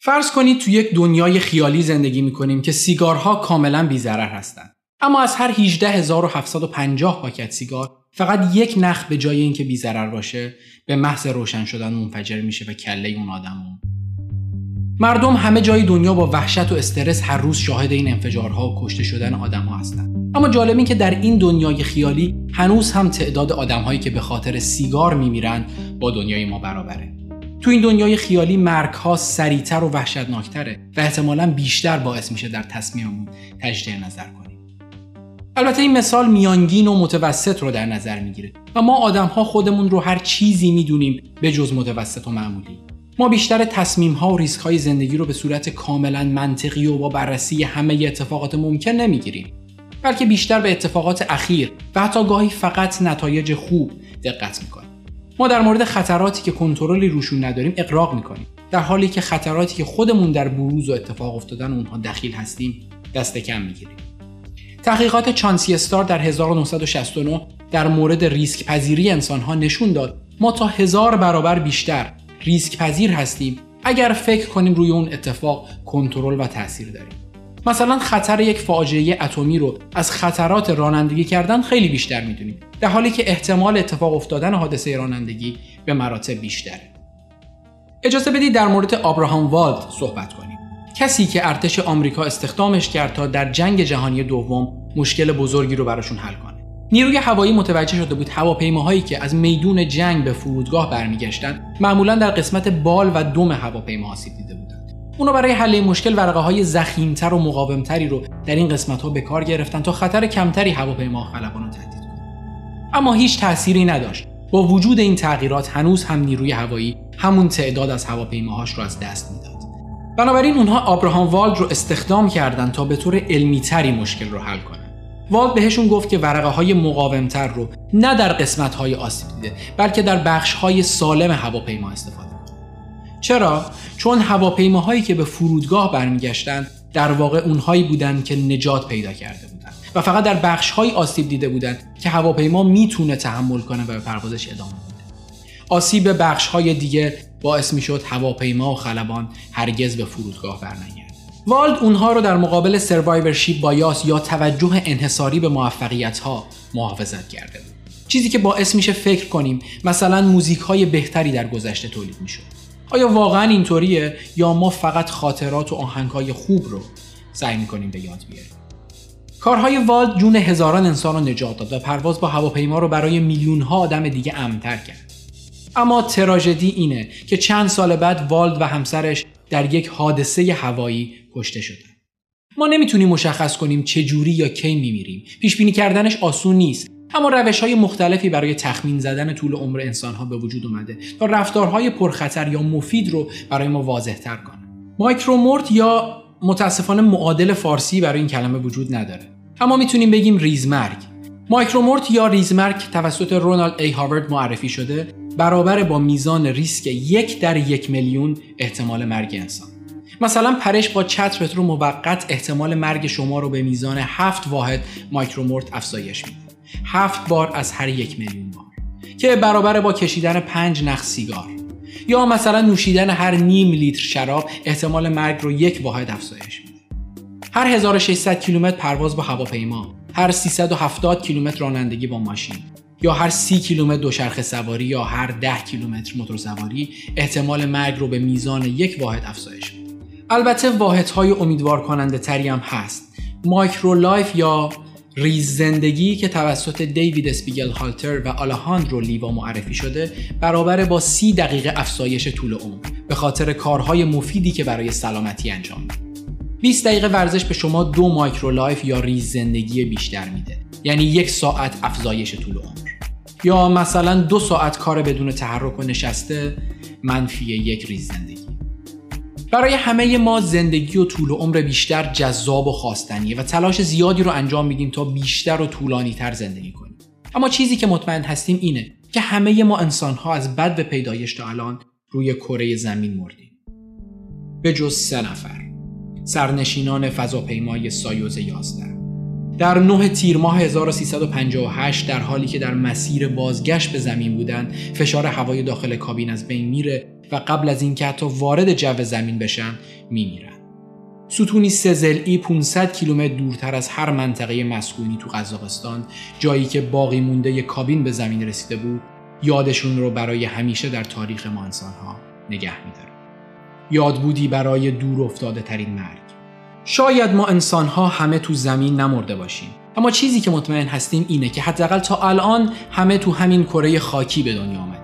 فرض کنید تو یک دنیای خیالی زندگی می‌کنیم که سیگارها کاملا بیزرر هستند. اما از هر 18750 پاکت سیگار فقط یک نخ به جای اینکه بیزرر باشه به محض روشن شدن منفجر میشه و کله اون آدم مردم همه جای دنیا با وحشت و استرس هر روز شاهد این انفجارها و کشته شدن آدمها هستند. اما جالب این که در این دنیای خیالی هنوز هم تعداد آدمهایی که به خاطر سیگار میمیرند با دنیای ما برابره. تو این دنیای خیالی مرگ ها سریعتر و وحشتناکتره و احتمالا بیشتر باعث میشه در تصمیممون تجدید نظر کنیم. البته این مثال میانگین و متوسط رو در نظر می‌گیره و ما آدم ها خودمون رو هر چیزی می‌دونیم به جز متوسط و معمولی. ما بیشتر تصمیم ها و ریسک های زندگی رو به صورت کاملا منطقی و با بررسی همه اتفاقات ممکن نمی‌گیریم بلکه بیشتر به اتفاقات اخیر و حتی گاهی فقط نتایج خوب دقت می‌کنیم. ما در مورد خطراتی که کنترلی روشون نداریم اقراق می‌کنیم. در حالی که خطراتی که خودمون در بروز و اتفاق افتادن اونها دخیل هستیم دست کم می‌گیریم. تحقیقات چانسی استار در 1969 در مورد ریسک پذیری انسان ها نشون داد. ما تا هزار برابر بیشتر ریسک پذیر هستیم. اگر فکر کنیم روی اون اتفاق کنترل و تاثیر داریم. مثلا خطر یک فاجعه اتمی رو از خطرات رانندگی کردن خیلی بیشتر می‌دونیم در حالی که احتمال اتفاق افتادن حادثه رانندگی به مراتب بیشتره. اجازه بدید در مورد آبراهام والد صحبت کنیم. کسی که ارتش آمریکا استخدامش کرد تا در جنگ جهانی دوم مشکل بزرگی رو براشون حل کنه. نیروی هوایی متوجه شده بود هواپیماهایی که از میدون جنگ به فرودگاه برمیگشتند معمولا در قسمت بال و دم هواپیما آسیب دیده بودند. اونا برای حل مشکل ورقه های زخیمتر و مقاومتری رو در این قسمت ها به کار گرفتن تا خطر کمتری هواپیما خلبان رو تهدید کنند اما هیچ تأثیری نداشت. با وجود این تغییرات هنوز هم نیروی هوایی همون تعداد از هواپیماهاش رو از دست می‌داد. بنابراین اونها آبراهام والد رو استخدام کردند تا به طور علمی مشکل رو حل کنند والد بهشون گفت که ورقه های مقاومتر رو نه در قسمت های آسیب دیده بلکه در بخش های سالم هواپیما استفاده کنه چرا؟ چون هواپیماهایی که به فرودگاه برمیگشتند در واقع اونهایی بودند که نجات پیدا کرده بودند و فقط در بخش های آسیب دیده بودند که هواپیما می‌تونه تحمل کنه و به پروازش ادامه بده. آسیب بخش های دیگه باعث می‌شد هواپیما و خلبان هرگز به فرودگاه برنگردند. والد اونها رو در مقابل سروایورشیپ بایاس یا توجه انحصاری به موفقیت ها محافظت کرده بود. چیزی که باعث میشه فکر کنیم مثلا موزیک های بهتری در گذشته تولید می‌شد. آیا واقعا اینطوریه؟ یا ما فقط خاطرات و آهنگ های خوب رو سعی می‌کنیم به یاد بیاریم؟ کارهای والد جون هزاران انسان رو نجات داد و پرواز با هواپیما رو برای میلیون ها آدم دیگه امنتر کرد. اما تراژدی اینه که چند سال بعد والد و همسرش در یک حادثه هوایی کشته شدن. ما نمی‌تونیم مشخص کنیم چه جوری یا کی میمیریم. پیش بینی کردنش آسون نیست. اما روش های مختلفی برای تخمین زدن طول عمر انسان ها به وجود اومده تا رفتارهای پرخطر یا مفید رو برای ما واضح تر کنه. مایکرومورت یا متاسفانه معادل فارسی برای این کلمه وجود نداره. اما می‌تونیم بگیم ریزمرگ. micromort یا ریزمرگ توسط رونالد ای هاورد معرفی شده برابر با میزان ریسک یک در یک میلیون احتمال مرگ انسان. مثلا پرش با چتر رو موقت احتمال مرگ شما رو به میزان هفت واحد micromort افزایش میده. هفت بار از هر یک میلیون بار. که برابر با کشیدن پنج نخ سیگار. یا مثلا نوشیدن هر نیم لیتر شراب احتمال مرگ رو یک واحد افزایش میده. هر 1600 کیلومتر پرواز با هواپیما. هر 370 کیلومتر رانندگی با ماشین. یا هر سی کیلومتر دوچرخه سواری یا هر ده کیلومتر موتور سواری احتمال مرگ رو به میزان یک واحد افزایش میده. البته واحدهای امیدوار کننده تری هم هست. microlife یا ریز زندگی که توسط دیوید اسپیگل هالتر و آلاهاندرو لیوا معرفی شده برابر با سی دقیقه افزایش طول عمر به خاطر کارهای مفیدی که برای سلامتی انجام میده. 20 دقیقه ورزش به شما دو microlife یا ریز زندگی بیشتر میده یعنی یک ساعت افزایش طول عمر. یا مثلا دو ساعت کار بدون تحرک و نشسته منفی یک ریز زندگی. برای همه ما زندگی و طول عمر بیشتر جذاب و خواستنیه و تلاش زیادی رو انجام میدیم تا بیشتر و طولانی تر زندگی کنیم. اما چیزی که مطمئن هستیم اینه که همه ما انسان ها از بدو پیدایش تا الان روی کره زمین مردیم. به جز سه نفر. سرنشینان فضاپیمای سایوز 11 در 9 تیر ماه 1358 در حالی که در مسیر بازگشت به زمین بودند فشار هوای داخل کابین از بین میره و قبل از اینکه حتی وارد جو زمین بشن میمیرن. ستونی سزلی 500 کیلومتر دورتر از هر منطقه مسکونی تو قزاقستان جایی که باقی مونده کابین به زمین رسیده بود یادشون رو برای همیشه در تاریخ ما انسانها نگه میداره. یاد بودی برای دور افتاده ترین مرگ. شاید ما انسانها همه تو زمین نمرده باشیم. اما چیزی که مطمئن هستیم اینه که حداقل تا الان همه تو همین کره خاکی به دنیا آمدیم